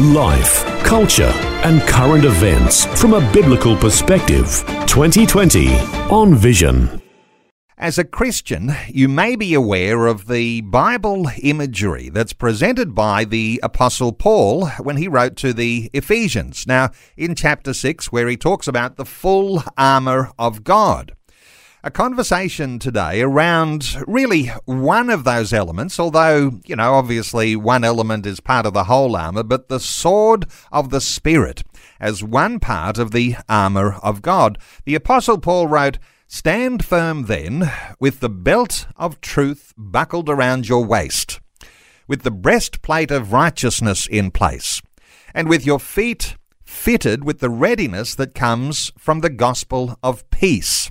Life, culture, and current events from a biblical perspective. 2020 on Vision. As a Christian, you may be aware of the Bible imagery that's presented by the Apostle Paul when he wrote to the Ephesians. Now, in chapter 6, where he talks about the full armour of God a conversation today around really one of those elements, although, you know, obviously one element is part of the whole armour, but the sword of the Spirit as one part of the armour of God. The Apostle Paul wrote, Stand firm then, with the belt of truth buckled around your waist, with the breastplate of righteousness in place, and with your feet fitted with the readiness that comes from the gospel of peace.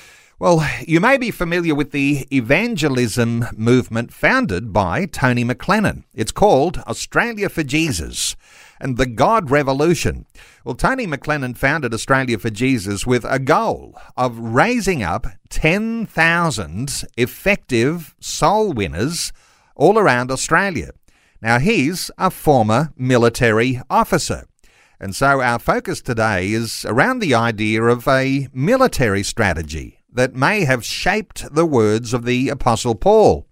Well, you may be familiar with the evangelism movement founded by Tony McLennan. It's called Australia for Jesus and the God Revolution. Well, Tony McLennan founded Australia for Jesus with a goal of raising up 10,000 effective soul winners all around Australia. Now, he's a former military officer. And so our focus today is around the idea of a military strategy that may have shaped the words of the Apostle Paul,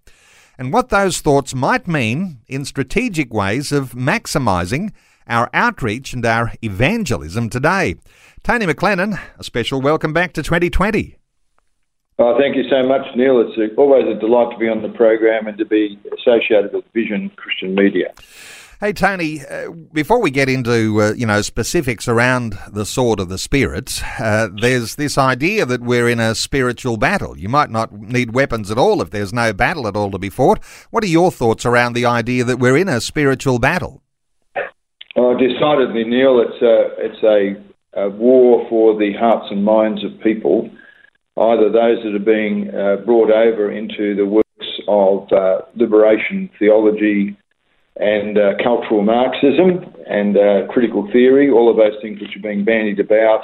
and what those thoughts might mean in strategic ways of maximising our outreach and our evangelism today. Tony McLennan, a special welcome back to 2020. Oh, thank you so much, Neil. It's always a delight to be on the program and to be associated with Vision Christian Media. Hey Tony, uh, before we get into uh, you know specifics around the sword of the spirit, uh, there's this idea that we're in a spiritual battle. You might not need weapons at all if there's no battle at all to be fought. What are your thoughts around the idea that we're in a spiritual battle? Oh, decidedly, Neil. It's a it's a, a war for the hearts and minds of people, either those that are being uh, brought over into the works of uh, liberation theology and uh, cultural Marxism and uh, critical theory, all of those things which are being bandied about.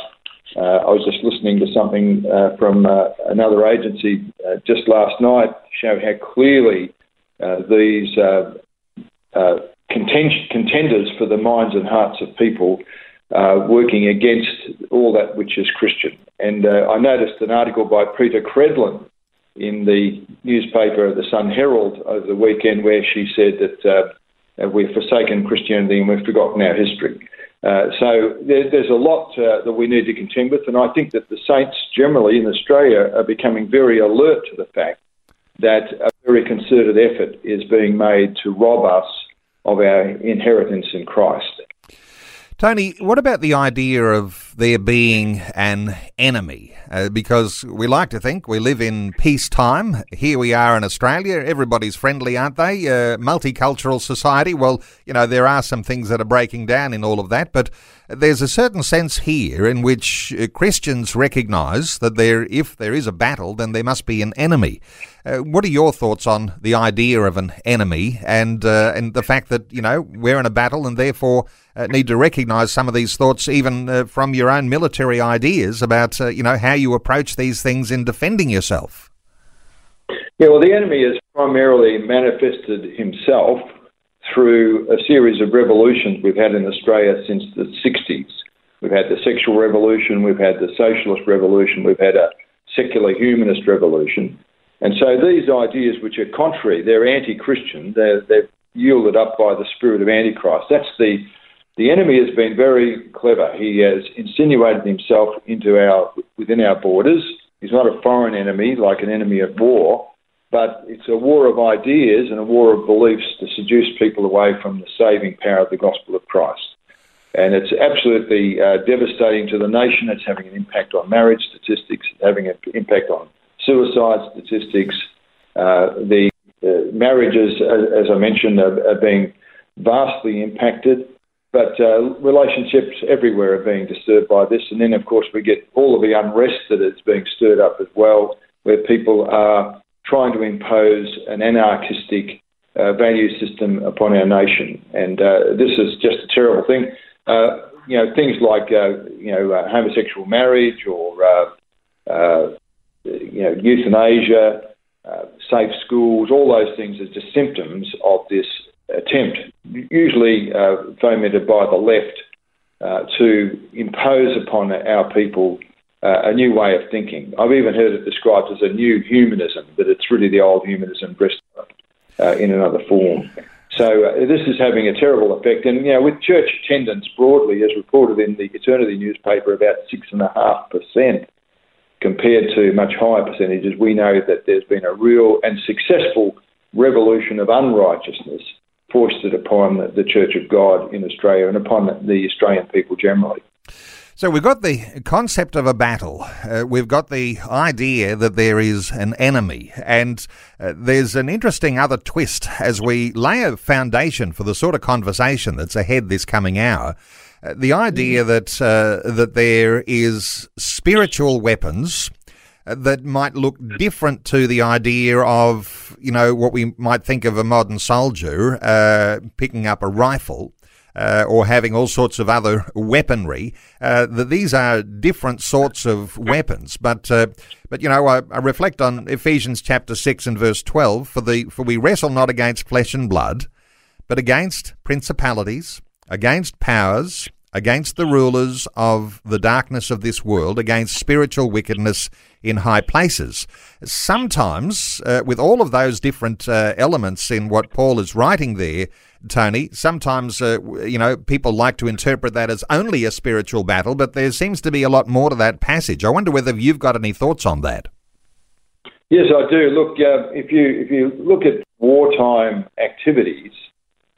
Uh, I was just listening to something uh, from uh, another agency uh, just last night, show how clearly these contenders for the minds and hearts of people are working against all that which is Christian. And I noticed an article by Peta Credlin in the newspaper, the Sun Herald, over the weekend, where she said that uh, we've forsaken Christianity and we've forgotten our history. Uh, so there, there's a lot uh, that we need to contend with, and I think that the saints generally in Australia are becoming very alert to the fact that a very concerted effort is being made to rob us of our inheritance in Christ. Tony, what about the idea of there being an enemy? Uh, because we like to think we live in peacetime. Here we are in Australia. Everybody's friendly, aren't they? Uh, multicultural society. Well, you know, there are some things that are breaking down in all of that, but there's a certain sense here in which uh, Christians recognise that there, if there is a battle, then there must be an enemy. Uh, what are your thoughts on the idea of an enemy and uh, and the fact that you know we're in a battle and therefore uh, need to recognise some of these thoughts, even uh, from your own military ideas about uh, you know how you approach these things in defending yourself. Yeah, well, the enemy has primarily manifested himself through a series of revolutions we've had in Australia since the 60s. We've had the sexual revolution, we've had the socialist revolution, we've had a secular humanist revolution. And so these ideas, which are contrary, they're anti-Christian. They're, they're yielded up by the spirit of Antichrist. That's the the enemy has been very clever. He has insinuated himself into our within our borders. He's not a foreign enemy like an enemy at war, but it's a war of ideas and a war of beliefs to seduce people away from the saving power of the gospel of Christ. And it's absolutely uh, devastating to the nation. It's having an impact on marriage statistics, having an impact on suicide statistics. Uh, the uh, marriages, as, as, I mentioned, are, are, being vastly impacted. But uh, relationships everywhere are being disturbed by this. And then, of course, we get all of the unrest that is being stirred up as well, where people are trying to impose an anarchistic uh, value system upon our nation. And uh, this is just a terrible thing. Uh, you know, things like, uh, you know, uh, homosexual marriage or, you know, euthanasia, safe schools, all those things are just symptoms of this attempt, usually uh, fomented by the left, uh, to impose upon our people uh, a new way of thinking. I've even heard it described as a new humanism, but it's really the old humanism dressed up uh, in another form. So uh, this is having a terrible effect. And, you know, with church attendance broadly, as reported in the Eternity newspaper, about 6.5% compared to much higher percentages, we know that there's been a real and successful revolution of unrighteousness foisted upon the Church of God in Australia and upon the Australian people generally. So we've got the concept of a battle. Uh, we've got the idea that there is an enemy. And uh, there's an interesting other twist as we lay a foundation for the sort of conversation that's ahead this coming hour. Uh, the idea mm. that, uh, that there is spiritual weapons that might look different to the idea of, you know, what we might think of a modern soldier uh, picking up a rifle. Uh, or having all sorts of other weaponry. Uh, these are different sorts of weapons, but uh, but you know I, I, reflect on Ephesians chapter six and verse twelve. For the for we wrestle not against flesh and blood, but against principalities, against powers, against the rulers of the darkness of this world, against spiritual wickedness in high places. Sometimes, uh, with all of those different uh, elements in what Paul is writing there, Tony, sometimes, uh, you know, people like to interpret that as only a spiritual battle, but there seems to be a lot more to that passage. I wonder whether you've got any thoughts on that. Yes, I do. Look, uh, if you if you look at wartime activities,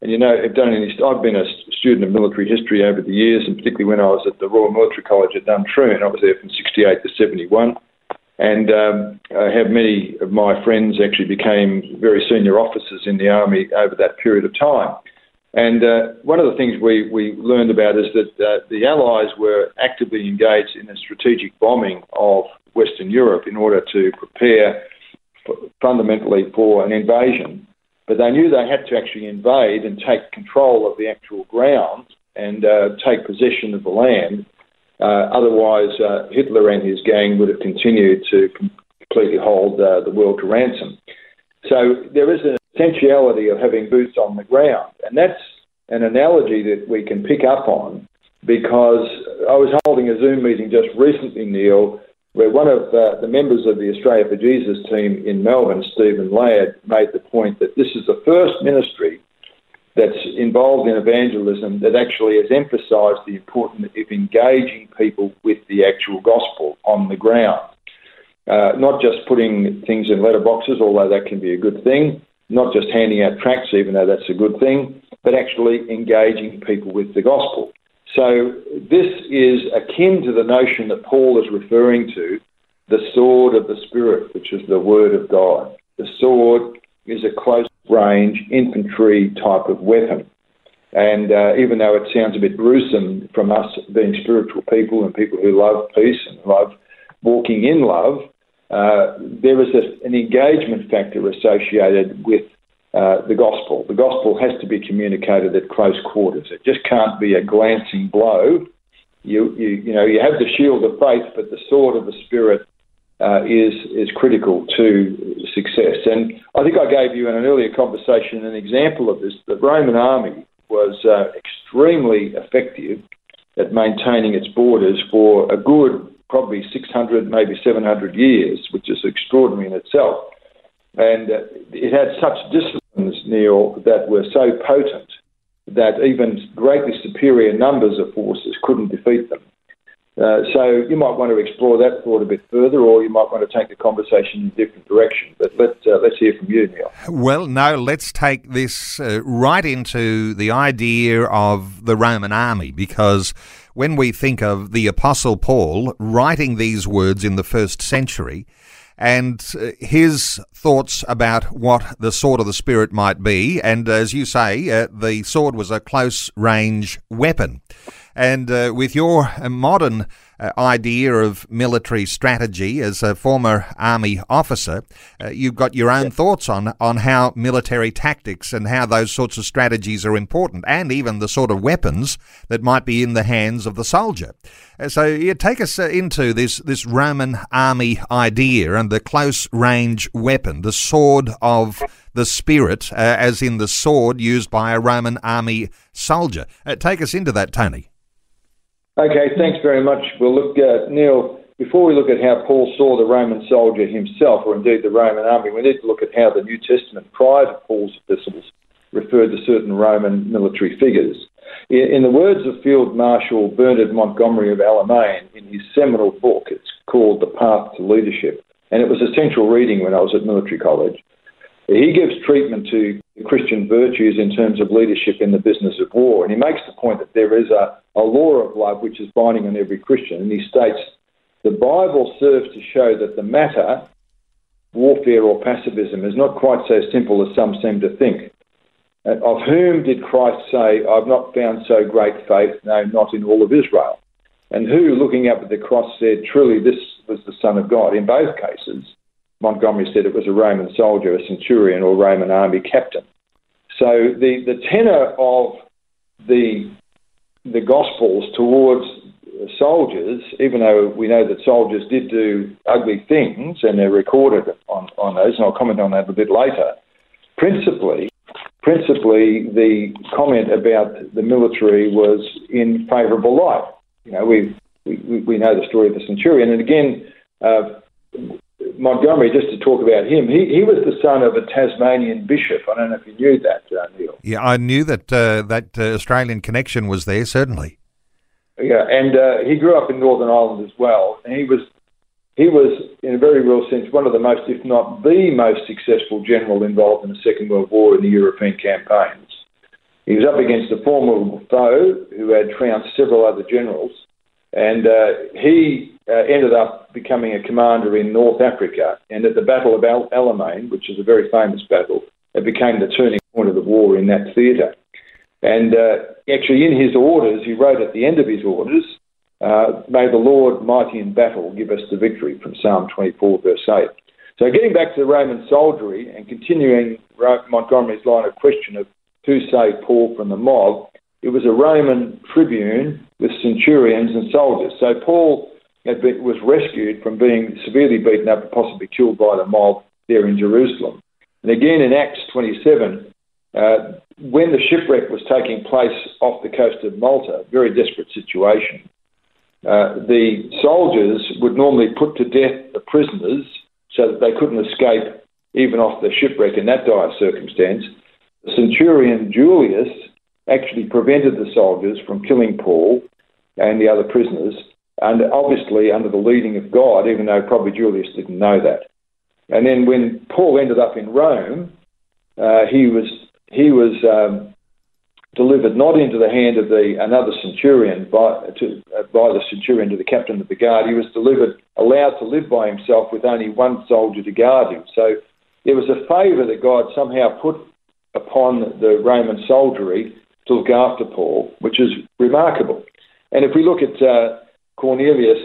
and you know, I've done any, I've been a student of military history over the years, and particularly when I was at the Royal Military College at Duntroon, I was there from 68 to 71. And um, I have many of my friends actually became very senior officers in the army over that period of time. And uh, one of the things we, we learned about is that uh, the Allies were actively engaged in a strategic bombing of Western Europe in order to prepare fundamentally for an invasion. But they knew they had to actually invade and take control of the actual ground and uh, take possession of the land uh, otherwise, uh, Hitler and his gang would have continued to completely hold uh, the world to ransom. So there is an essentiality of having boots on the ground, and that's an analogy that we can pick up on because I was holding a Zoom meeting just recently, Neil, where one of uh, the members of the Australia for Jesus team in Melbourne, Stephen Ladd, made the point that this is the first ministry that's involved in evangelism that actually has emphasised the importance of engaging people with the actual gospel on the ground. Uh, not just putting things in letterboxes, although that can be a good thing, not just handing out tracts, even though that's a good thing, but actually engaging people with the gospel. So this is akin to the notion that Paul is referring to, the sword of the Spirit, which is the word of God. The sword is a close range infantry type of weapon. And uh, even though it sounds a bit gruesome from us being spiritual people and people who love peace and love walking in love, uh, there is a, an engagement factor associated with uh, the gospel. The gospel has to be communicated at close quarters. It just can't be a glancing blow. You, you, you know, you have the shield of faith, but the sword of the spirit uh, is is critical to success. And I think I gave you in an earlier conversation an example of this. The Roman army was uh, extremely effective at maintaining its borders for a good probably 600, maybe 700 years, which is extraordinary in itself. And uh, it had such disciplines, Neil, that were so potent that even greatly superior numbers of forces couldn't defeat them. Uh, so you might want to explore that thought a bit further, or you might want to take the conversation in a different direction. But let, uh, let's hear from you, Neil. Well, no, let's take this uh, right into the idea of the Roman army, because when we think of the Apostle Paul writing these words in the first century, and uh, his thoughts about what the sword of the Spirit might be. And as you say, uh, the sword was a close range weapon. And uh, with your uh, modern uh, idea of military strategy as a former army officer, uh, you've got your own thoughts on, on how military tactics and how those sorts of strategies are important, and even the sort of weapons that might be in the hands of the soldier. Uh, so you take us uh, into this, this Roman army idea and the close range weapon, the sword of the spirit, uh, as in the sword used by a Roman army soldier. take us into that, Tony. Okay, thanks very much. We'll look, uh, Neil, before we look at how Paul saw the Roman soldier himself, or indeed the Roman army, we need to look at how the New Testament prior to Paul's epistles referred to certain Roman military figures. In the words of Field Marshal Bernard Montgomery of Alamein in his seminal book, it's called The Path to Leadership, and it was essential reading when I was at military college. He gives treatment to Christian virtues in terms of leadership in the business of war, and he makes the point that there is a, a law of love which is binding on every Christian, and he states the Bible serves to show that the matter, warfare or pacifism, is not quite so simple as some seem to think. Of whom did Christ say, I've not found so great faith, no, not in all of Israel? And who, looking up at the cross, said, Truly, this was the Son of God? In both cases, Montgomery said it was a Roman soldier, a centurion, or Roman army captain. So the, the tenor of the, the Gospels towards soldiers, even though we know that soldiers did do ugly things and they're recorded on, on those, and I'll comment on that a bit later, principally, principally the comment about the military was in favourable light. You know, we, we, we know the story of the centurion, and again, uh, Montgomery, just to talk about him, he, he was the son of a Tasmanian bishop. I don't know if you knew that, uh, Neil. Yeah, I knew that uh, that uh, Australian connection was there, certainly. Yeah, and uh, he grew up in Northern Ireland as well. And he was, he was, in a very real sense, one of the most, if not the most successful general involved in the Second World War in the European campaigns. He was up against a formidable foe who had trounced several other generals, and uh, he uh, ended up becoming a commander in North Africa. And at the Battle of Al- Alamein, which is a very famous battle, it became the turning point of the war in that theatre. And uh, actually, in his orders, he wrote at the end of his orders, uh, May the Lord, mighty in battle, give us the victory, from Psalm 24, verse 8. So, getting back to the Roman soldiery and continuing Montgomery's line of question of who saved Paul from the mob, it was a Roman tribune with centurions and soldiers. So, Paul been, was rescued from being severely beaten up and possibly killed by the mob there in Jerusalem. And again in Acts 27, uh, when the shipwreck was taking place off the coast of Malta, very desperate situation, uh, the soldiers would normally put to death the prisoners so that they couldn't escape even off the shipwreck in that dire circumstance. The centurion Julius actually prevented the soldiers from killing Paul and the other prisoners and obviously under the leading of God, even though probably Julius didn't know that. And then when Paul ended up in Rome, uh, he was he was um, delivered not into the hand of the another centurion by to, uh, by the centurion to the captain of the guard. He was delivered allowed to live by himself with only one soldier to guard him. So there was a favour that God somehow put upon the Roman soldiery to look after Paul, which is remarkable. And if we look at uh, Cornelius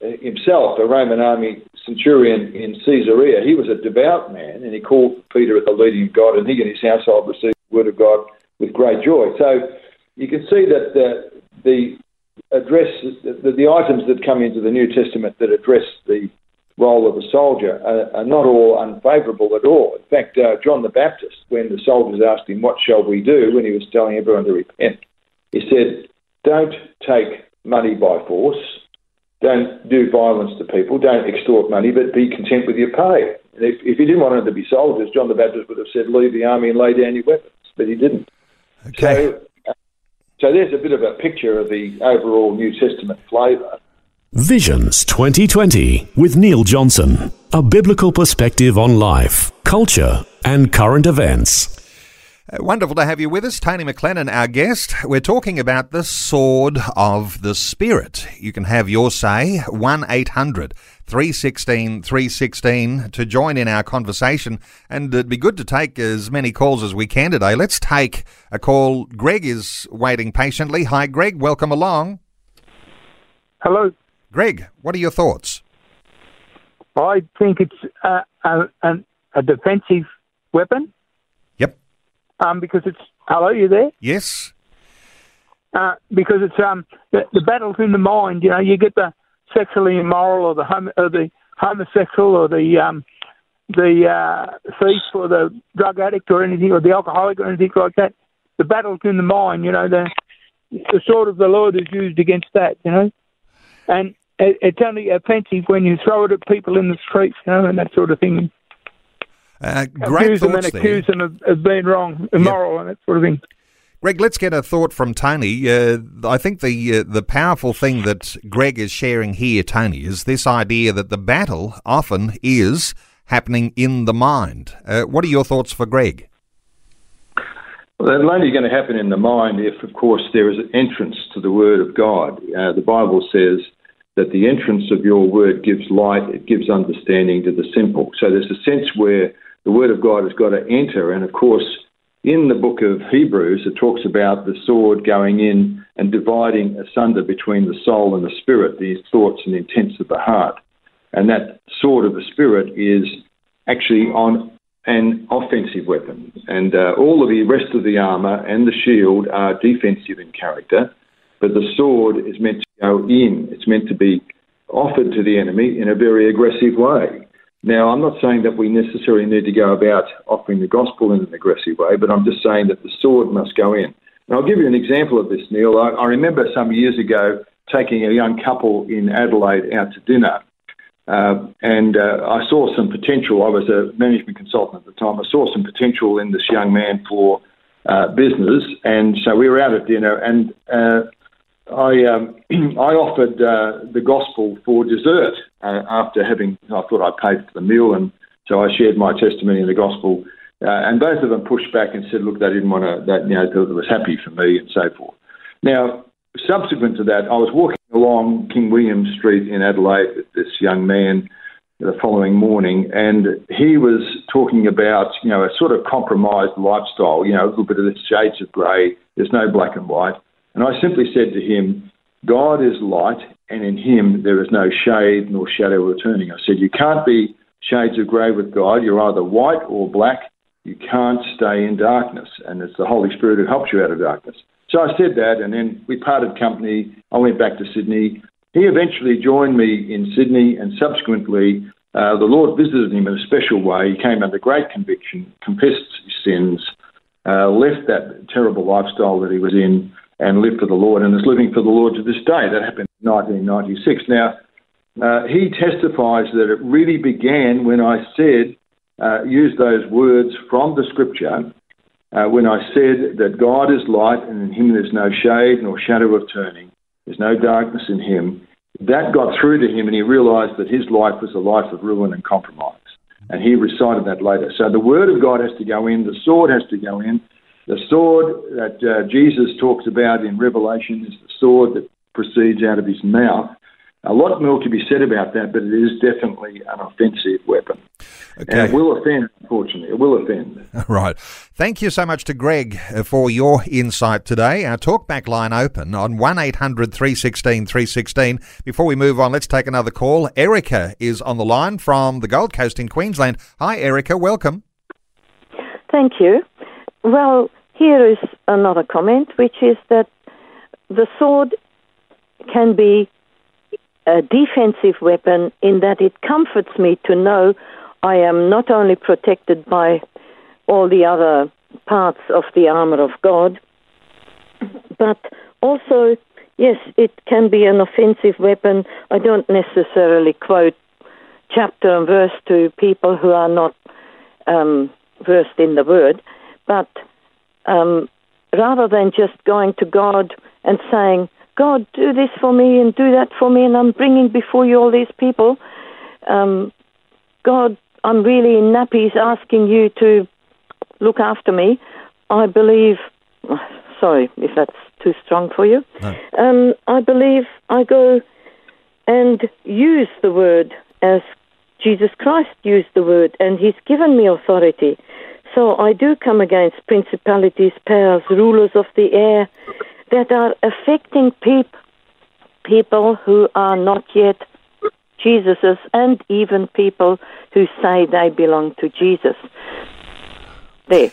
himself, a Roman army centurion in Caesarea, he was a devout man and he called Peter at the leading of God, and he and his household received the word of God with great joy. So you can see that the, the address, the, the, items that come into the New Testament that address the role of a soldier are, are not all unfavourable at all. In fact, uh, John the Baptist, when the soldiers asked him, What shall we do? when he was telling everyone to repent, he said, Don't take money by force. Don't do violence to people. Don't extort money, but be content with your pay. And if, if he didn't want them to be soldiers, John the Baptist would have said, leave the army and lay down your weapons. But he didn't. Okay. So, uh, so there's a bit of a picture of the overall New Testament flavour. Visions 2020 with Neil Johnson. A biblical perspective on life, culture, and current events. Uh, wonderful to have you with us, Tony McLennan, our guest. We're talking about the sword of the Spirit. You can have your say, 1 800 316 316 to join in our conversation. And it'd be good to take as many calls as we can today. Let's take a call. Greg is waiting patiently. Hi, Greg. Welcome along. Hello. Greg, what are your thoughts? I think it's a, a, a defensive weapon. Yep. Um, because it's hello, you there? Yes. Uh, because it's um the, the battle's in the mind. You know, you get the sexually immoral or the hom- or the homosexual or the um the uh, thief or the drug addict or anything or the alcoholic or anything like that. The battle's in the mind. You know, the the sword of the Lord is used against that. You know, and it, it's only offensive when you throw it at people in the streets, you know, and that sort of thing. Uh, great accuse them and accuse there. them of, of being wrong, immoral, and that sort of thing. Greg, let's get a thought from Tony. Uh, I think the uh, the powerful thing that Greg is sharing here, Tony, is this idea that the battle often is happening in the mind. Uh, what are your thoughts for Greg? Well, it's only going to happen in the mind if, of course, there is an entrance to the Word of God. Uh, the Bible says that the entrance of your Word gives light, it gives understanding to the simple. So there's a sense where the Word of God has got to enter. And, of course, in the book of Hebrews, it talks about the sword going in and dividing asunder between the soul and the spirit, the thoughts and intents of the heart. And that sword of the spirit is actually on an offensive weapon. And uh, all of the rest of the armour and the shield are defensive in character, but the sword is meant to go in. It's meant to be offered to the enemy in a very aggressive way. Now, I'm not saying that we necessarily need to go about offering the gospel in an aggressive way, but I'm just saying that the sword must go in. And I'll give you an example of this, Neil. I, I remember some years ago taking a young couple in Adelaide out to dinner uh, and uh, I saw some potential. I was a management consultant at the time. I saw some potential in this young man for uh, business, and so we were out at dinner, and uh, I um, I offered uh, the gospel for dessert uh, after having. I thought I paid for the meal, and so I shared my testimony in the gospel. and both of them pushed back and said, "Look, they didn't want to. That you know, it was happy for me, and so forth." Now, subsequent to that, I was walking along King William Street in Adelaide with this young man the following morning, and he was talking about, you know, a sort of compromised lifestyle, you know, a little bit of the shades of grey, there's no black and white. And I simply said to him, God is light, and in him there is no shade nor shadow returning. I said, You can't be shades of grey with God. You're either white or black. You can't stay in darkness. And it's the Holy Spirit who helps you out of darkness. So I said that, and then we parted company. I went back to Sydney. He eventually joined me in Sydney, and subsequently, uh, the Lord visited him in a special way. He came under great conviction, confessed his sins, uh, left that terrible lifestyle that he was in, and lived for the Lord, and is living for the Lord to this day. That happened in 1996. Now, uh, he testifies that it really began when I said, uh, use those words from the scripture uh, when I said that God is light and in him there's no shade nor shadow of turning, there's no darkness in him, that got through to him and he realized that his life was a life of ruin and compromise. And he recited that later. So the word of God has to go in, the sword has to go in. The sword that uh, Jesus talks about in Revelation is the sword that proceeds out of his mouth. A lot more to be said about that, but it is definitely an offensive weapon. Okay. And it will offend, unfortunately. It will offend. Right. Thank you so much to Greg uh, for your insight today. Our talkback line open on 800 316 316. Before we move on, let's take another call. Erica is on the line from the Gold Coast in Queensland. Hi, Erica. Welcome. Thank you. Well, here is another comment, which is that the sword can be a defensive weapon in that it comforts me to know I am not only protected by all the other parts of the armor of God, but also, yes, it can be an offensive weapon. I don't necessarily quote chapter and verse to people who are not um, versed in the word, but um, rather than just going to God and saying, God, do this for me and do that for me, and I'm bringing before you all these people. Um, God, I'm really in nappies asking you to look after me. I believe, sorry if that's too strong for you. No. Um, I believe I go and use the word as Jesus Christ used the word, and He's given me authority. So I do come against principalities, powers, rulers of the air that are affecting peop- people who are not yet Jesus's, and even people who say they belong to Jesus. There.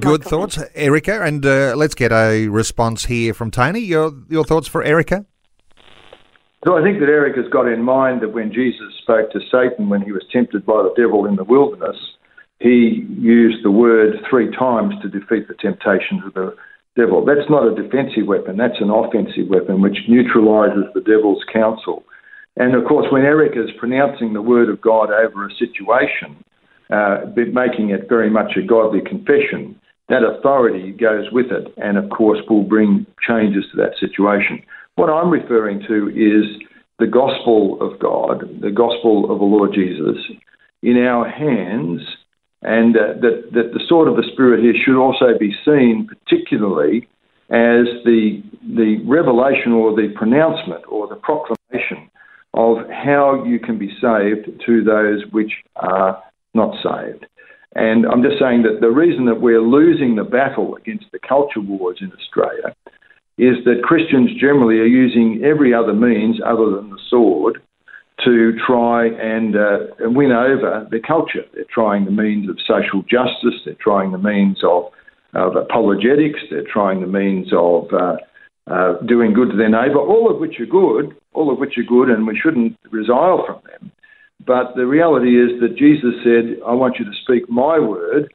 Good thoughts, Erica, and uh, let's get a response here from Tony. Your your thoughts for Erica? So I think that Erica's got in mind that when Jesus spoke to Satan when he was tempted by the devil in the wilderness, he used the word three times to defeat the temptations of the devil. That's not a defensive weapon, that's an offensive weapon which neutralizes the devil's counsel. And of course, when Eric is pronouncing the word of God over a situation, uh, making it very much a godly confession, that authority goes with it and, of course, will bring changes to that situation. What I'm referring to is the gospel of God, the gospel of the Lord Jesus, in our hands, and uh, that, that the sword of the Spirit here should also be seen particularly as the, the revelation or the pronouncement or the proclamation of how you can be saved to those which are not saved. And I'm just saying that the reason that we're losing the battle against the culture wars in Australia is that Christians generally are using every other means other than the sword to try and, uh, win over the culture. They're trying the means of social justice, they're trying the means of, of apologetics, they're trying the means of uh, uh, doing good to their neighbour, all of which are good, all of which are good, and we shouldn't resile from them. But the reality is that Jesus said, I want you to speak my word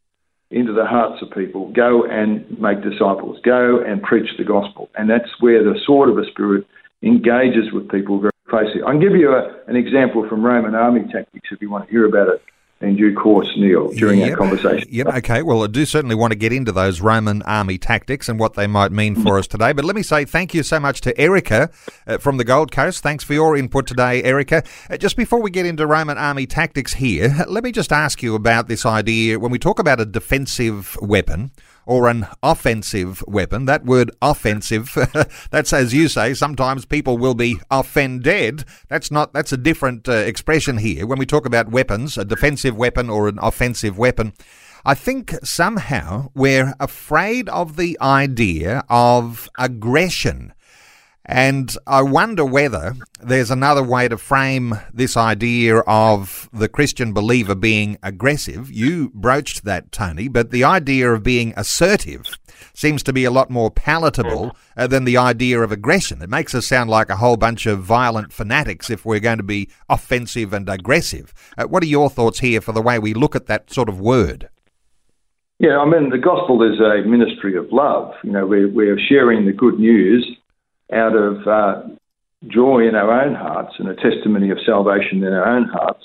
into the hearts of people. Go and make disciples. Go and preach the gospel. And that's where the sword of the Spirit engages with people very closely. I can give you a, an example from Roman army tactics if you want to hear about it in due course, Neil, during yep. our conversation. Yep, okay. Well, I do certainly want to get into those Roman army tactics and what they might mean for us today. But let me say thank you so much to Erica uh, from the Gold Coast. Thanks for your input today, Erica. Uh, just before we get into Roman army tactics here, let me just ask you about this idea when we talk about a defensive weapon or an offensive weapon. That word offensive, that's as you say, sometimes people will be offended. That's not, that's a different uh, expression here. When we talk about weapons, a defensive weapon or an offensive weapon, I think somehow we're afraid of the idea of aggression. And I wonder whether there's another way to frame this idea of the Christian believer being aggressive. You broached that, Tony, but the idea of being assertive seems to be a lot more palatable uh, than the idea of aggression. It makes us sound like a whole bunch of violent fanatics if we're going to be offensive and aggressive. Uh, what are your thoughts here for the way we look at that sort of word? Yeah, I mean, the gospel is a ministry of love. You know, we're, we're sharing the good news out of uh, joy in our own hearts and a testimony of salvation in our own hearts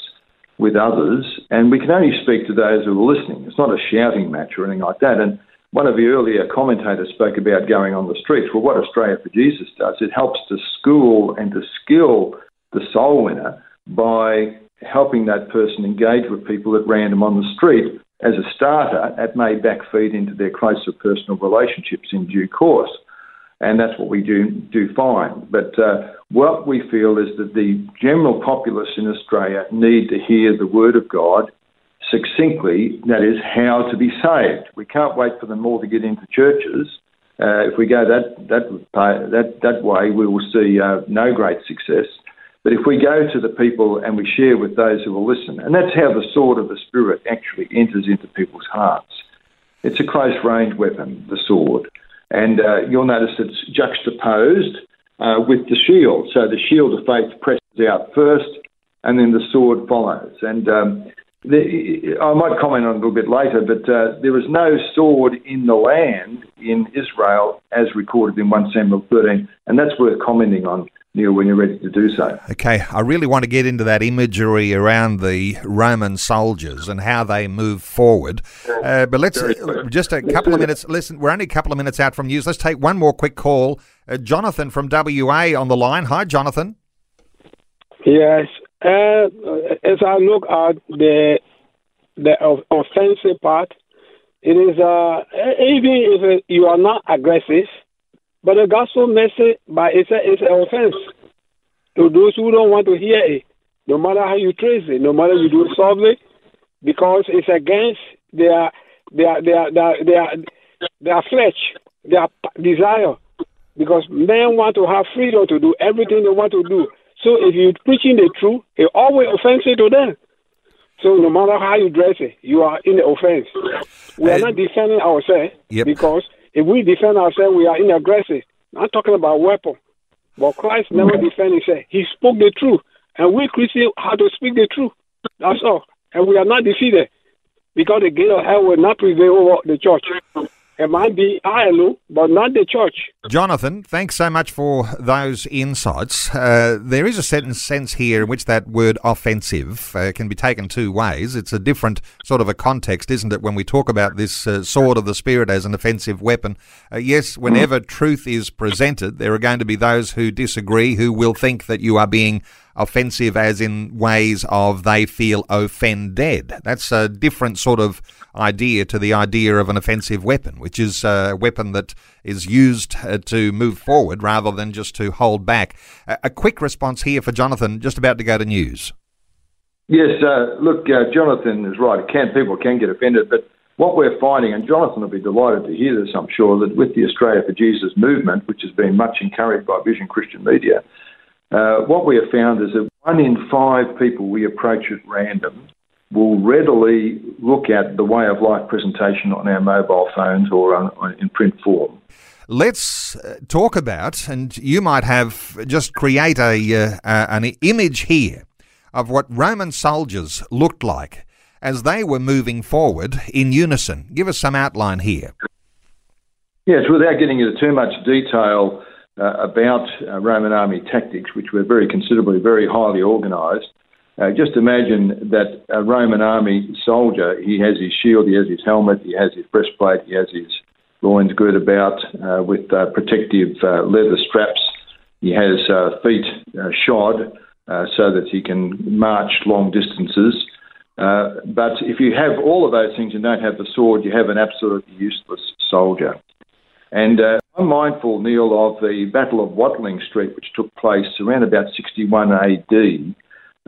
with others. And we can only speak to those who are listening. It's not a shouting match or anything like that. And one of the earlier commentators spoke about going on the streets. Well, what Australia for Jesus does, it helps to school and to skill the soul winner by helping that person engage with people at random on the street. As a starter, that may backfeed into their closer personal relationships in due course and that's what we do do fine. But uh, what we feel is that the general populace in Australia need to hear the word of God succinctly. That is how to be saved. We can't wait for them all to get into churches. Uh, if we go that that that that way, we will see uh, no great success. But if we go to the people and we share with those who will listen, and that's how the sword of the Spirit actually enters into people's hearts. It's a close range weapon, the sword. And uh, you'll notice it's juxtaposed uh, with the shield. So the shield of faith presses out first, and then the sword follows. And um, the, I might comment on a little bit later, but uh, there was no sword in the land in Israel as recorded in 1 Samuel 13, and that's worth commenting on. Neil, when you're ready to do so. Okay, I really want to get into that imagery around the Roman soldiers and how they move forward. Uh, but let's uh, just a couple of minutes. Listen, we're only a couple of minutes out from news. Let's take one more quick call Uh, Jonathan from WA on the line. Hi, Jonathan. Yes. Uh, as I look at the the offensive part, it is uh, even if you are not aggressive, but the gospel message, by it's, a, it's an offense to those who don't want to hear it, no matter how you trace it, no matter you do it softly, because it's against their their their their their, their flesh, their desire. Because men want to have freedom to do everything they want to do. So if you're preaching the truth, it always offensive to them. So no matter how you dress it, you are in the offense. We are uh, not defending ourselves yep. because if we defend ourselves, we are in aggressive. I'm talking about weapon. But Christ never defended himself. He spoke the truth. And we Christians have to speak the truth. That's all. And we are not defeated because the gate of hell will not prevail over the church. It might be ILO, but not the church. Jonathan, thanks so much for those insights. Uh, there is a certain sense here in which that word offensive uh, can be taken two ways. It's a different sort of a context, isn't it, when we talk about this uh, sword of the Spirit as an offensive weapon? Uh, yes, whenever mm. truth is presented, there are going to be those who disagree, who will think that you are being offensive as in ways of they feel offended. That's a different sort of idea to the idea of an offensive weapon, which is a weapon that is used uh, to move forward rather than just to hold back. A quick response here for Jonathan, just about to go to news. Yes, uh, look, uh, Jonathan is right. Can people can get offended, but what we're finding, and Jonathan will be delighted to hear this, I'm sure, that with the Australia for Jesus movement, which has been much encouraged by Vision Christian Media, uh, what we have found is that one in five people we approach at random will readily look at the way of life presentation on our mobile phones or on, in print form. Let's uh, talk about, and you might have just create a uh, uh, an image here of what Roman soldiers looked like as they were moving forward in unison. Give us some outline here. Yes, without getting into too much detail, uh, about uh, Roman army tactics, which were very considerably, very highly organised. Uh, just imagine that a Roman army soldier, he has his shield, he has his helmet, he has his breastplate, he has his loins girt about uh, with uh, protective uh, leather straps, he has feet shod so that he can march long distances. but if you have all of those things and don't have the sword, you have an absolutely useless soldier. And uh, I'm mindful, Neil, of the Battle of Watling Street, which took place around about 61 AD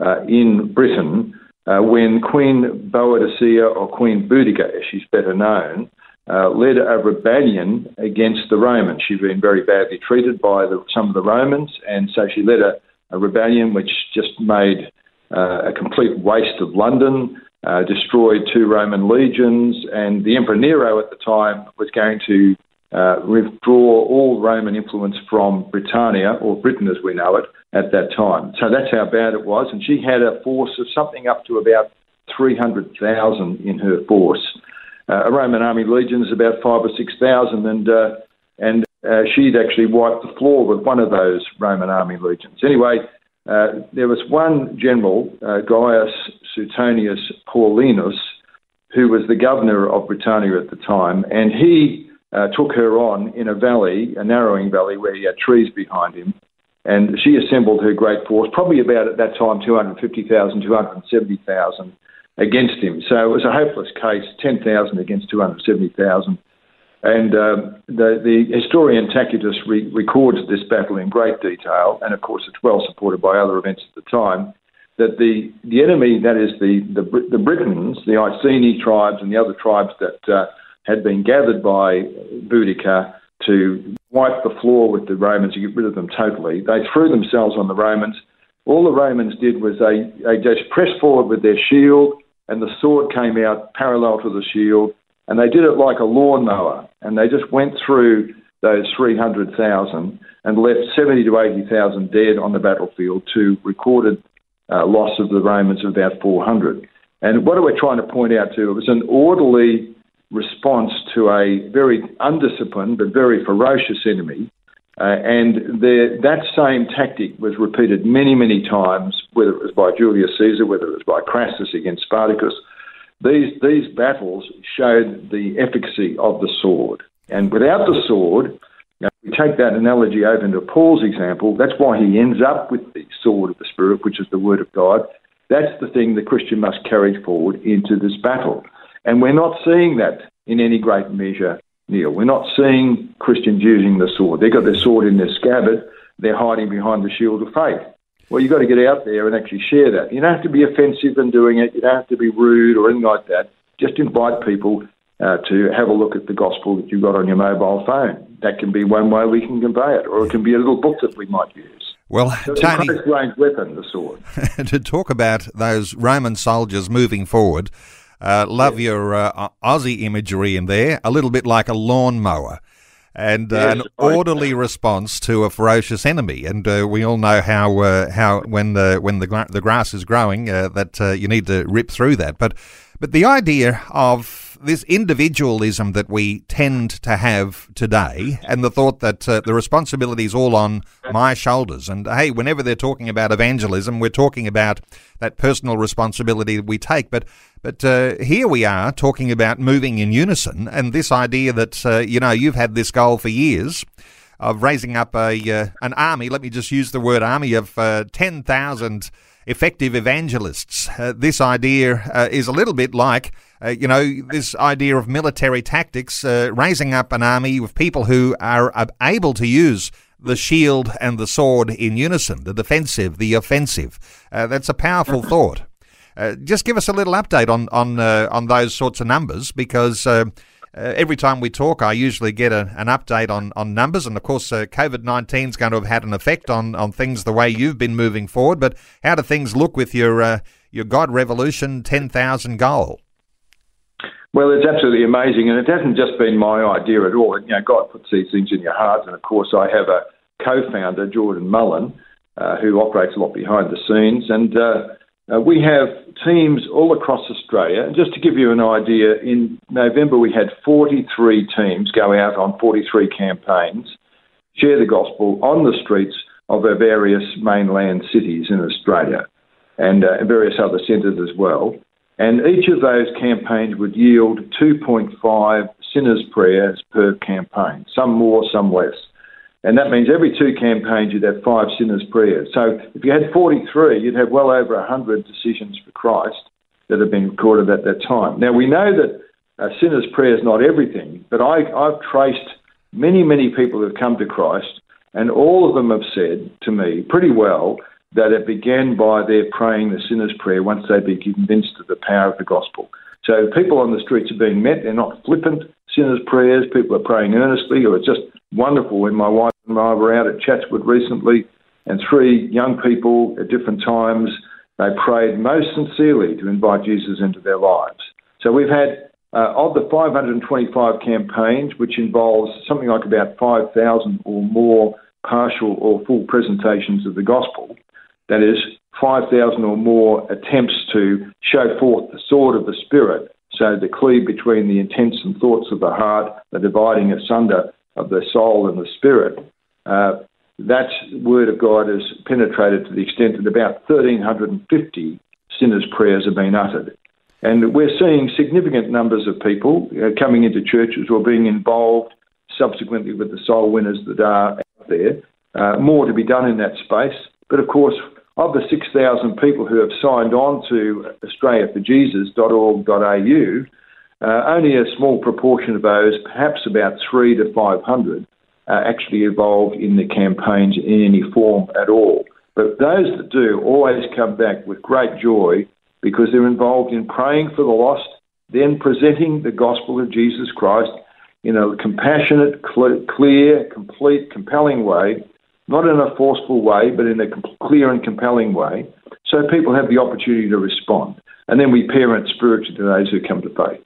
uh, in Britain, uh, when Queen Boadicea, or Queen Boudica, as she's better known, uh, led a rebellion against the Romans. She'd been very badly treated by the, some of the Romans, and so she led a, a rebellion which just made uh, a complete waste of London. Uh, destroyed two Roman legions, and the Emperor Nero at the time was going to uh, withdraw all Roman influence from Britannia, or Britain as we know it, at that time. So that's how bad it was. And she had a force of something up to about 300,000 in her force. Uh, a Roman army legion is about five or 6,000, and, uh, and uh, she'd actually wiped the floor with one of those Roman army legions. Anyway, uh, there was one general, uh, Gaius Suetonius Paulinus, who was the governor of Britannia at the time, and he uh, took her on in a valley, a narrowing valley where he had trees behind him. And she assembled her great force, probably about at that time 250,000, 270,000 against him. So it was a hopeless case 10,000 against 270,000. And um, the, the, historian Tacitus re- records this battle in great detail, and of course it's well supported by other events at the time. That the, the enemy, that is the, the, the Britons, the Iceni tribes, and the other tribes that uh, had been gathered by Boudica to wipe the floor with the Romans and get rid of them totally. They threw themselves on the Romans. All the Romans did was they, they just pressed forward with their shield, and the sword came out parallel to the shield, and they did it like a lawnmower, and they just went through those 300,000 and left 70 to 80,000 dead on the battlefield to recorded uh, loss of the Romans of about 400. And what are we trying to point out to? It was an orderly response to a very undisciplined but very ferocious enemy. Uh, and the, that same tactic was repeated many, many times, whether it was by Julius Caesar, whether it was by Crassus against Spartacus. These, these battles showed the efficacy of the sword. And without the sword, Now, if we take that analogy over into Paul's example, that's why he ends up with the sword of the Spirit, which is the Word of God. That's the thing the Christian must carry forward into this battle. And we're not seeing that in any great measure, Neil. We're not seeing Christians using the sword. They've got their sword in their scabbard, they're hiding behind the shield of faith. Well, you've got to get out there and actually share that. You don't have to be offensive in doing it, you don't have to be rude or anything like that. Just invite people uh, to have a look at the gospel that you've got on your mobile phone. That can be one way we can convey it, or it can be a little book that we might use. Well, so it's Tony, range weapon, the sword. to talk about those Roman soldiers moving forward, uh, love yes. your uh, Aussie imagery in there, a little bit like a lawnmower. And uh, yes, an orderly response to a ferocious enemy, and uh, we all know how uh, how when the when the gra- the grass is growing uh, that you need to rip through that. But but the idea of this individualism that we tend to have today, and the thought that uh, the responsibility is all on my shoulders. And hey, whenever they're talking about evangelism, we're talking about that personal responsibility that we take. But but uh, here we are talking about moving in unison, and this idea that uh, you know you've had this goal for years of raising up a uh, an army. Let me just use the word army of uh, ten thousand effective evangelists. Uh, this idea uh, is a little bit like, uh, you know, this idea of military tactics, uh, raising up an army of people who are able to use the shield and the sword in unison, the defensive, the offensive. Uh, that's a powerful thought. Uh, just give us a little update on on on those sorts of numbers, because uh, every time we talk, I usually get a, an update on, on numbers. And of course, uh, COVID 19 is going to have had an effect on, on things the way you've been moving forward. But how do things look with your, uh, your God Revolution 10,000 goal? Well, it's absolutely amazing. And it hasn't just been my idea at all. You know, God puts these things in your heart. And of course, I have a co founder, Jordan Mullen, uh, who operates a lot behind the scenes. And uh, uh, we have teams all across Australia. And just to give you an idea, in November we had 43 teams go out on 43 campaigns, share the gospel on the streets of our various mainland cities in Australia and uh, various other centres as well. And each of those campaigns would yield 2.5 sinners' prayers per campaign, some more, some less. And that means every two campaigns you'd have five sinners' prayers. So if you had 43, you'd have well over 100 decisions for Christ that have been recorded at that time. Now, we know that a sinner's prayer is not everything, but I, I've traced many, many people who have come to Christ, and all of them have said to me pretty well that it began by their praying the sinner's prayer once they'd been convinced of the power of the gospel. So people on the streets are being met. They're not flippant sinner's prayers. People are praying earnestly, or it's just wonderful when my wife and I were out at Chatswood recently, and three young people at different times they prayed most sincerely to invite Jesus into their lives. So we've had uh, of the 525 campaigns, which involves something like about 5,000 or more partial or full presentations of the gospel. That is, 5,000 or more attempts to show forth the sword of the Spirit, so the cleave between the intents and thoughts of the heart, the dividing asunder of the soul and the spirit. Uh, that word of God has penetrated to the extent that about 1,350 sinners' prayers have been uttered. And we're seeing significant numbers of people uh, coming into churches or being involved subsequently with the soul winners that are out there. Uh, more to be done in that space. But of course, of the 6,000 people who have signed on to australiaforjesus.org.au, uh, only a small proportion of those, perhaps about three to 500, uh, actually involved in the campaigns in any form at all. But those that do always come back with great joy because they're involved in praying for the lost, then presenting the gospel of Jesus Christ in a compassionate, clear, complete, compelling way, not in a forceful way, but in a clear and compelling way, so people have the opportunity to respond. And then we parent spiritually to those who come to faith.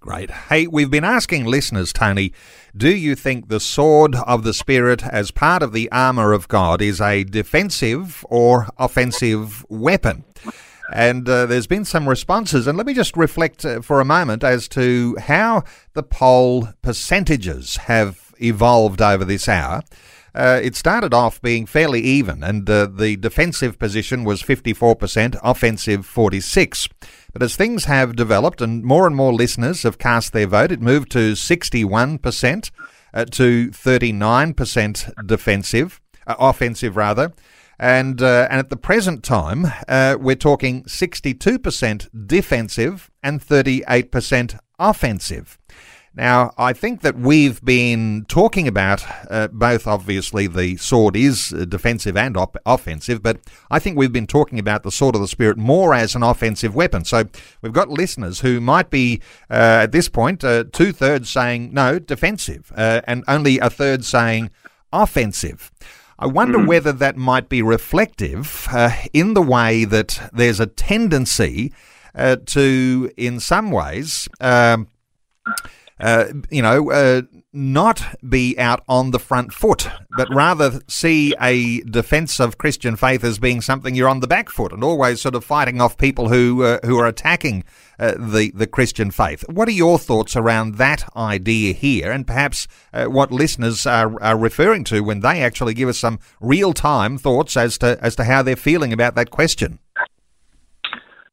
Great. Hey, we've been asking listeners, Tony, do you think the sword of the Spirit as part of the armour of God is a defensive or offensive weapon? And uh, there's been some responses. And let me just reflect uh, for a moment as to how the poll percentages have evolved over this hour. Uh, it started off being fairly even, and uh, the defensive position was 54%, offensive 46. But as things have developed and more and more listeners have cast their vote, it moved to 61%. uh, to 39% defensive, uh, offensive rather. And, uh, and at the present time, uh, we're talking 62% defensive and 38% offensive. Now, I think that we've been talking about uh, both, obviously, the sword is uh, defensive and op- offensive, but I think we've been talking about the sword of the Spirit more as an offensive weapon. So we've got listeners who might be, uh, at this point, uh, two thirds saying no, defensive, uh, and only a third saying offensive. I wonder mm. whether that might be reflective uh, in the way that there's a tendency to, in some ways, um, uh, you know, uh, not be out on the front foot, but rather see a defence of Christian faith as being something you're on the back foot and always sort of fighting off people who uh, who are attacking uh, the the Christian faith. What are your thoughts around that idea here, and perhaps uh, what listeners are, are referring to when they actually give us some real time thoughts as to as to how they're feeling about that question?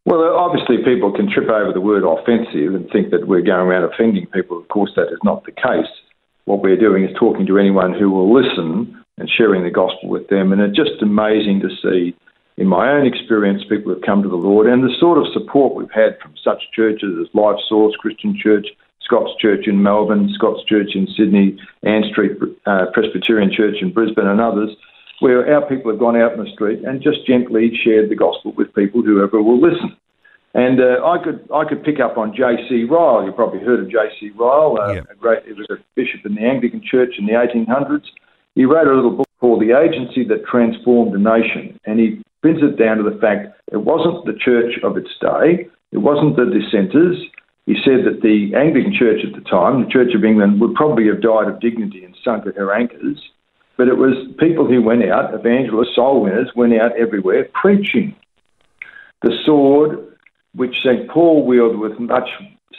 Well, obviously, people can trip over the word offensive and think that we're going around offending people. Of course, that is not the case. What we're doing is talking to anyone who will listen and sharing the gospel with them. And it's just amazing to see, in my own experience, people have come to the Lord and the sort of support we've had from such churches as Life Source Christian Church, Scots Church in Melbourne, Scots Church in Sydney, Ann Street uh, Presbyterian Church in Brisbane, and others where our people have gone out in the street and just gently shared the gospel with people, whoever will listen. And uh, I could I could pick up on J.C. Ryle. You've probably heard of J.C. Ryle. Uh, a great, he was a bishop in the Anglican Church in the 1800s. He wrote a little book called The Agency That Transformed a Nation, and he pins it down to the fact it wasn't the church of its day, it wasn't the dissenters. He said that the Anglican Church at the time, the Church of England, would probably have died of dignity and sunk at her anchors. But it was people who went out, evangelists, soul winners, went out everywhere preaching. The sword, which St. Paul wielded with much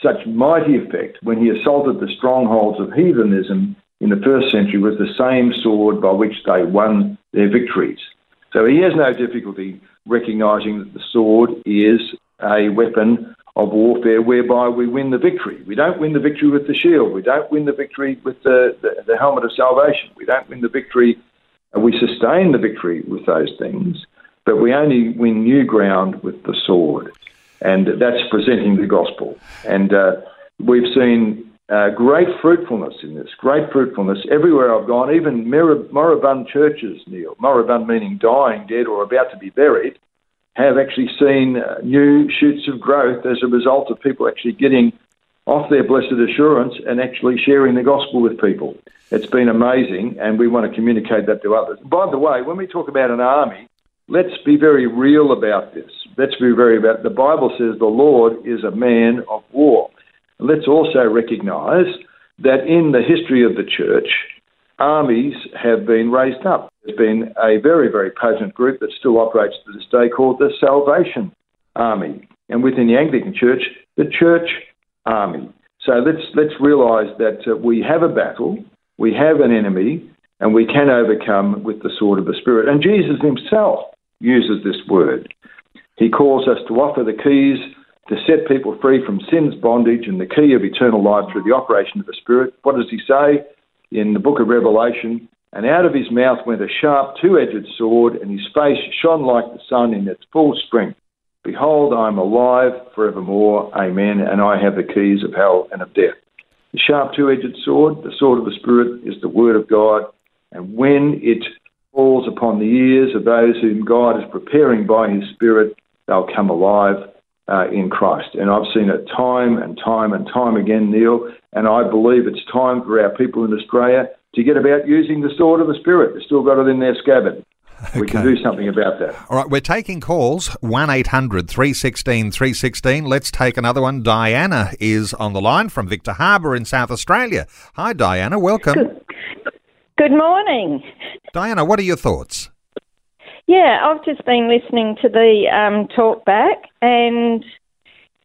such mighty effect when he assaulted the strongholds of heathenism in the first century, was the same sword by which they won their victories. So he has no difficulty recognizing that the sword is a weapon of warfare whereby we win the victory. We don't win the victory with the shield. We don't win the victory with the, the, the helmet of salvation. We don't win the victory, we sustain the victory with those things, but we only win new ground with the sword. And that's presenting the gospel. And uh, we've seen uh, great fruitfulness in this, great fruitfulness everywhere I've gone, even moribund churches, Neil, moribund meaning dying, dead, or about to be buried have actually seen uh, new shoots of growth as a result of people actually getting off their blessed assurance and actually sharing the gospel with people. It's been amazing, and we want to communicate that to others. By the way, when we talk about an army, let's be very real about this. Let's be very about the Bible says the Lord is a man of war. Let's also recognize that in the history of the church, armies have been raised up. There's been a very, very potent group that still operates to this day called the Salvation Army. And within the Anglican Church, the Church Army. So let's, let's realise that uh, we have a battle, we have an enemy, and we can overcome with the sword of the Spirit. And Jesus himself uses this word. He calls us to offer the keys to set people free from sin's bondage and the key of eternal life through the operation of the Spirit. What does he say? In the book of Revelation, and out of his mouth went a sharp two edged sword, and his face shone like the sun in its full strength. Behold, I am alive forevermore. Amen. And I have the keys of hell and of death. The sharp two edged sword, the sword of the Spirit, is the word of God. And when it falls upon the ears of those whom God is preparing by his Spirit, they'll come alive uh, in Christ. And I've seen it time and time and time again, Neil, and I believe it's time for our people in Australia to get about using the sword of the Spirit. They've still got it in their scabbard. Okay. We can do something about that. All right, we're taking calls 1 800 316 316. Let's take another one. Diana is on the line from Victor Harbor in South Australia. Hi, Diana. Welcome. Good, Good morning. Diana, what are your thoughts? Yeah, I've just been listening to the um, talk back, and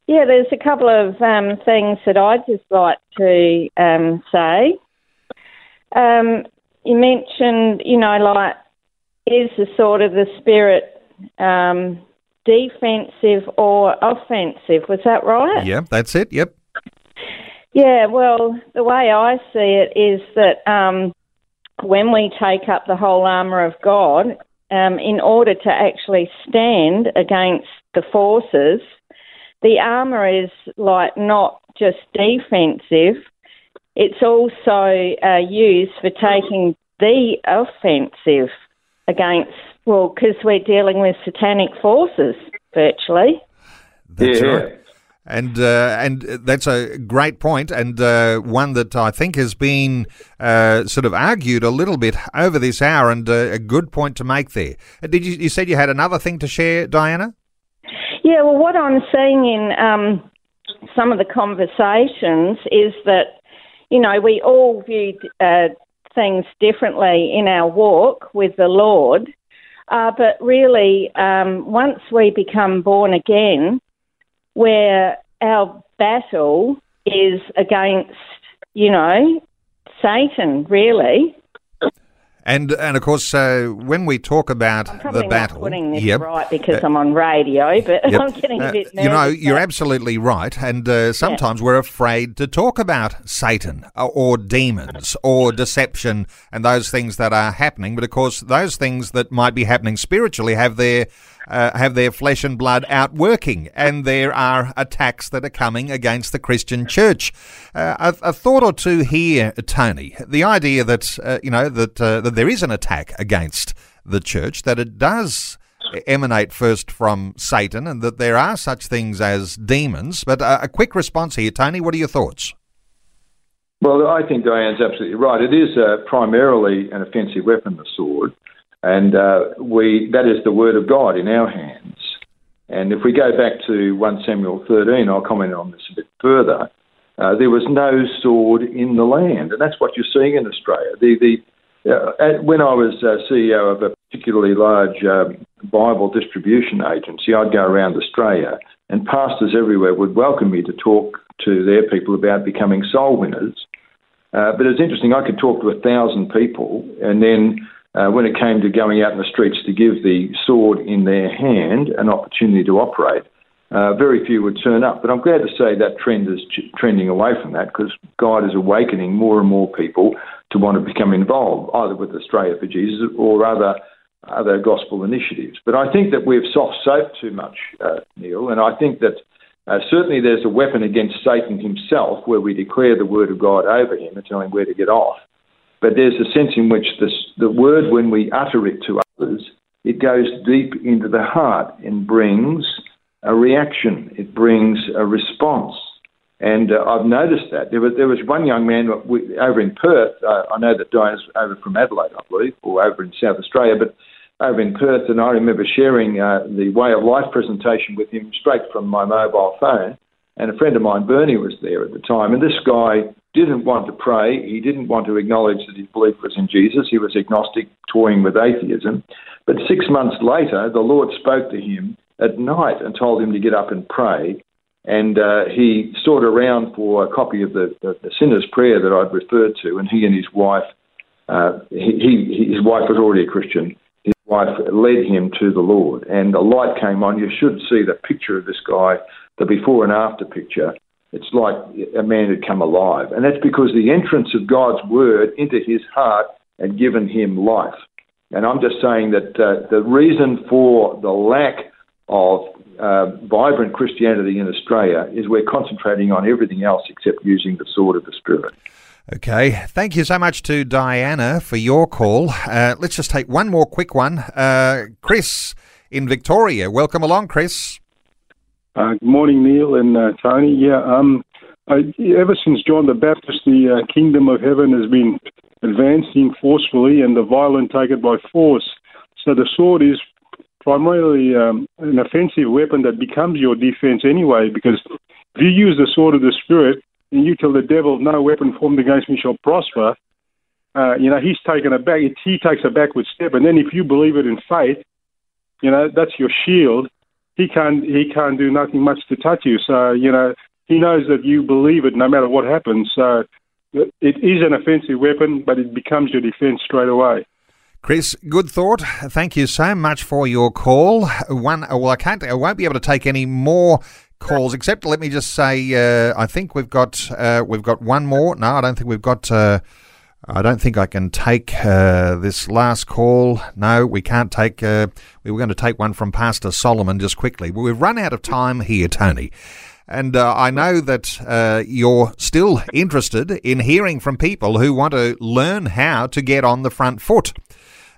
yeah, there's a couple of um, things that I'd just like to um, say. Um, you mentioned, you know, like, is the sword of the spirit um, defensive or offensive? Was that right? Yeah, that's it. Yep. Yeah, well, the way I see it is that um, when we take up the whole armour of God, um, in order to actually stand against the forces, the armour is like not just defensive, it's also uh, used for taking the offensive against, well, because we're dealing with satanic forces virtually. That's yeah. right. And uh, and that's a great point, and uh, one that I think has been uh, sort of argued a little bit over this hour, and uh, a good point to make there. Uh, Did you? You said you had another thing to share, Diana? Yeah, well, what I'm seeing in um, some of the conversations is that, you know, we all view uh, things differently in our walk with the Lord, but really, um, once we become born again, where our battle is against, you know, Satan, really. And and of course, uh, when we talk about the battle, not putting this yep, right because I'm on radio, but Yep. I'm getting a Uh, bit nervous. you know, you're absolutely right. And uh, sometimes we're afraid to talk about Satan or, or demons or deception and those things that are happening. But of course, those things that might be happening spiritually have their uh, have their flesh and blood out working, and there are attacks that are coming against the Christian church. Uh, a, a thought or two here, Tony. The idea that uh, you know that uh, that there is an attack against the church, that it does emanate first from Satan, and that there are such things as demons. But uh, a quick response here, Tony. What are your thoughts? Well, I think Diane's absolutely right. It is uh, primarily an offensive weapon, the sword, and uh, we that is the word of God in our hands. And if we go back to 1 Samuel 13, I'll comment on this a bit further. Uh, there was no sword in the land, and that's what you're seeing in Australia. The, the, uh, at- when I was uh, CEO of a particularly large um, Bible distribution agency, I'd go around Australia, and pastors everywhere would welcome me to talk to their people about becoming soul winners. Uh, but it's interesting, I could talk to a thousand people, and then uh, when it came to going out in the streets to give the sword in their hand an opportunity to operate, uh, very few would turn up. But I'm glad to say that trend is ch- trending away from that because God is awakening more and more people to want to become involved, either with Australia for Jesus or other other gospel initiatives. But I think that we've soft soaped too much, uh, Neil, and I think that uh, certainly there's a weapon against Satan himself where we declare the word of God over him and tell him where to get off. But there's a sense in which this, the word, when we utter it to others, it goes deep into the heart and brings a reaction. It brings a response. And uh, I've noticed that. There was, there was one young man over in Perth. Uh, I know that Diana's over from Adelaide, I believe, or over in South Australia, but over in Perth, and I remember sharing uh, the Way of Life presentation with him straight from my mobile phone. And a friend of mine, Bernie, was there at the time. And this guy didn't want to pray. He didn't want to acknowledge that his belief was in Jesus. He was agnostic, toying with atheism. But six months later, the Lord spoke to him at night and told him to get up and pray. And uh, he sought around for a copy of the, the, the sinner's prayer that I'd referred to, and he and his wife, uh, he, he, his wife was already a Christian. His wife led him to the Lord, and a light came on. You should see the picture of this guy, the before and after picture. It's like a man had come alive, and that's because the entrance of God's word into his heart had given him life. And I'm just saying that uh, the reason for the lack of uh, vibrant Christianity in Australia is we're concentrating on everything else except using the sword of the Spirit. Okay, thank you so much to Diana for your call. Uh, let's just take one more quick one. Uh, Chris in Victoria, welcome along, Chris. Uh, good morning, Neil and uh, Tony. Yeah, um, I, ever since John the Baptist, the uh, kingdom of heaven has been advancing forcefully, and the violent take it by force. So the sword is primarily um, an offensive weapon that becomes your defense anyway. Because if you use the sword of the spirit and you tell the devil, "No weapon formed against me shall prosper," uh, you know he's taken a back. He takes a backward step, and then if you believe it in faith, you know that's your shield he can't he can't do nothing much to touch you. So you know he knows that you believe it no matter what happens. So it is an offensive weapon, but it becomes your defence straight away. Chris, good thought. Thank you so much for your call. One, well, I can't, I won't be able to take any more calls. Except let me just say, uh, I think we've got uh, we've got one more. No, I don't think we've got. Uh, I don't think I can take uh, this last call. No, we can't take. Uh, we were going to take one from Pastor Solomon just quickly, but we've run out of time here, Tony. And uh, I know that uh, you're still interested in hearing from people who want to learn how to get on the front foot.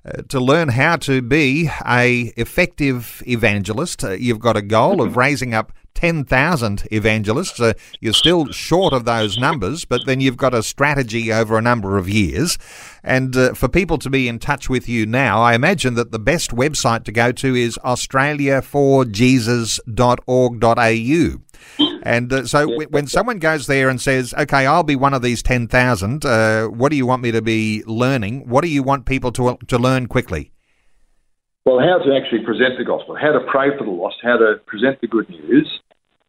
Uh, to learn how to be a effective evangelist, uh, you've got a goal of raising up 10,000 evangelists. Uh, you're still short of those numbers, but then you've got a strategy over a number of years. And uh, for people to be in touch with you now, I imagine that the best website to go to is australiaforjesus.org.au. And uh, so w- when someone goes there and says, okay, I'll be one of these 10,000, uh, what do you want me to be learning? What do you want people to, to learn quickly? Well, how to actually present the gospel, how to pray for the lost, how to present the good news,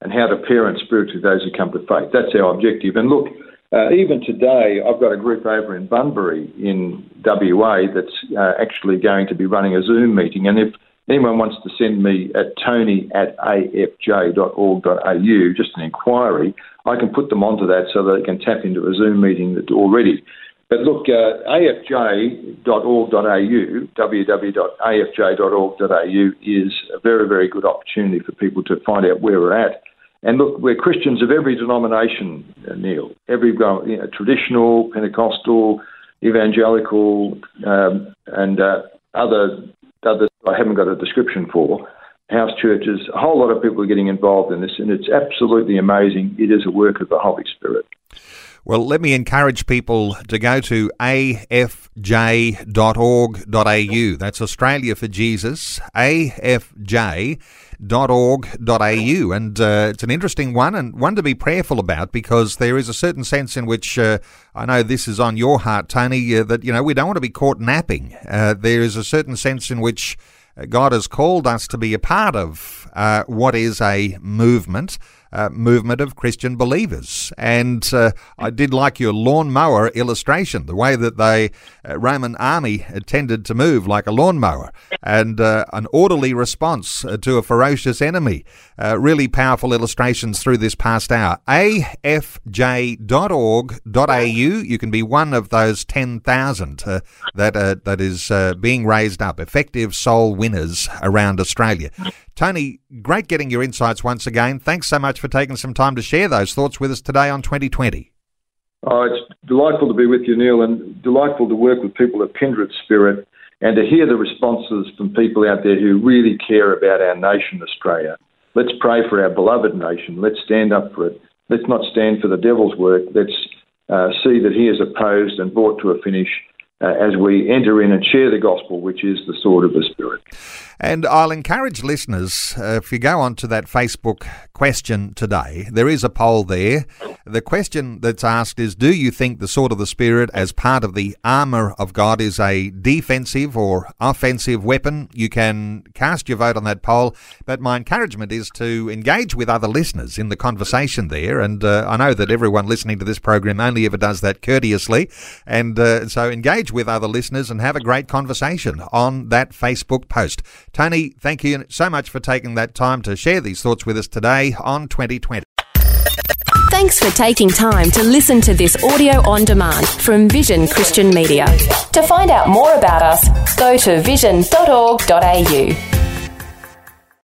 and how to parent spiritually those who come to faith. That's our objective. And look, uh, even today, I've got a group over in Bunbury in WA that's uh, actually going to be running a Zoom meeting. And if anyone wants to send me at tony at afj.org.au, just an inquiry, I can put them onto that so that they can tap into a Zoom meeting that's already. But look, uh, afj.org.au, www.afj.org.au is a very, very good opportunity for people to find out where we're at. And look, we're Christians of every denomination, uh, Neil, every you know, traditional, Pentecostal, evangelical, um, and uh, other others I haven't got a description for. House churches, a whole lot of people are getting involved in this, and it's absolutely amazing. It is a work of the Holy Spirit. Well, let me encourage people to go to afj.org.au. That's Australia for Jesus, afj.org.au. And uh, it's an interesting one and one to be prayerful about because there is a certain sense in which uh, I know this is on your heart, Tony, uh, that, you know, we don't want to be caught napping. Uh, there is a certain sense in which God has called us to be a part of uh, what is a movement uh, movement of Christian believers. And uh, I did like your lawnmower illustration, the way that the uh, Roman army tended to move like a lawnmower, and uh, an orderly response uh, to a ferocious enemy. Really powerful illustrations through this past hour. afj.org.au. You can be one of those 10,000 that, that is being raised up, effective soul winners around Australia. Tony, great getting your insights once again. Thanks so much for taking some time to share those thoughts with us today on 2020. Oh, it's delightful to be with you, Neil, and delightful to work with people of kindred spirit and to hear the responses from people out there who really care about our nation, Australia. Let's pray for our beloved nation. Let's stand up for it. Let's not stand for the devil's work. Let's uh, see that he is opposed and brought to a finish uh, as we enter in and share the gospel, which is the sword of the Spirit. And I'll encourage listeners, uh, if you go on to that Facebook question today, there is a poll there. The question that's asked is Do you think the sword of the Spirit, as part of the armour of God, is a defensive or offensive weapon? You can cast your vote on that poll, but my encouragement is to engage with other listeners in the conversation there. And uh, I know that everyone listening to this program only ever does that courteously. And uh, so engage with other listeners and have a great conversation on that Facebook post. Tony, thank you so much for taking that time to share these thoughts with us today on 2020. Thanks for taking time to listen to this audio on demand from Vision Christian Media. To find out more about us, go to vision.org.au.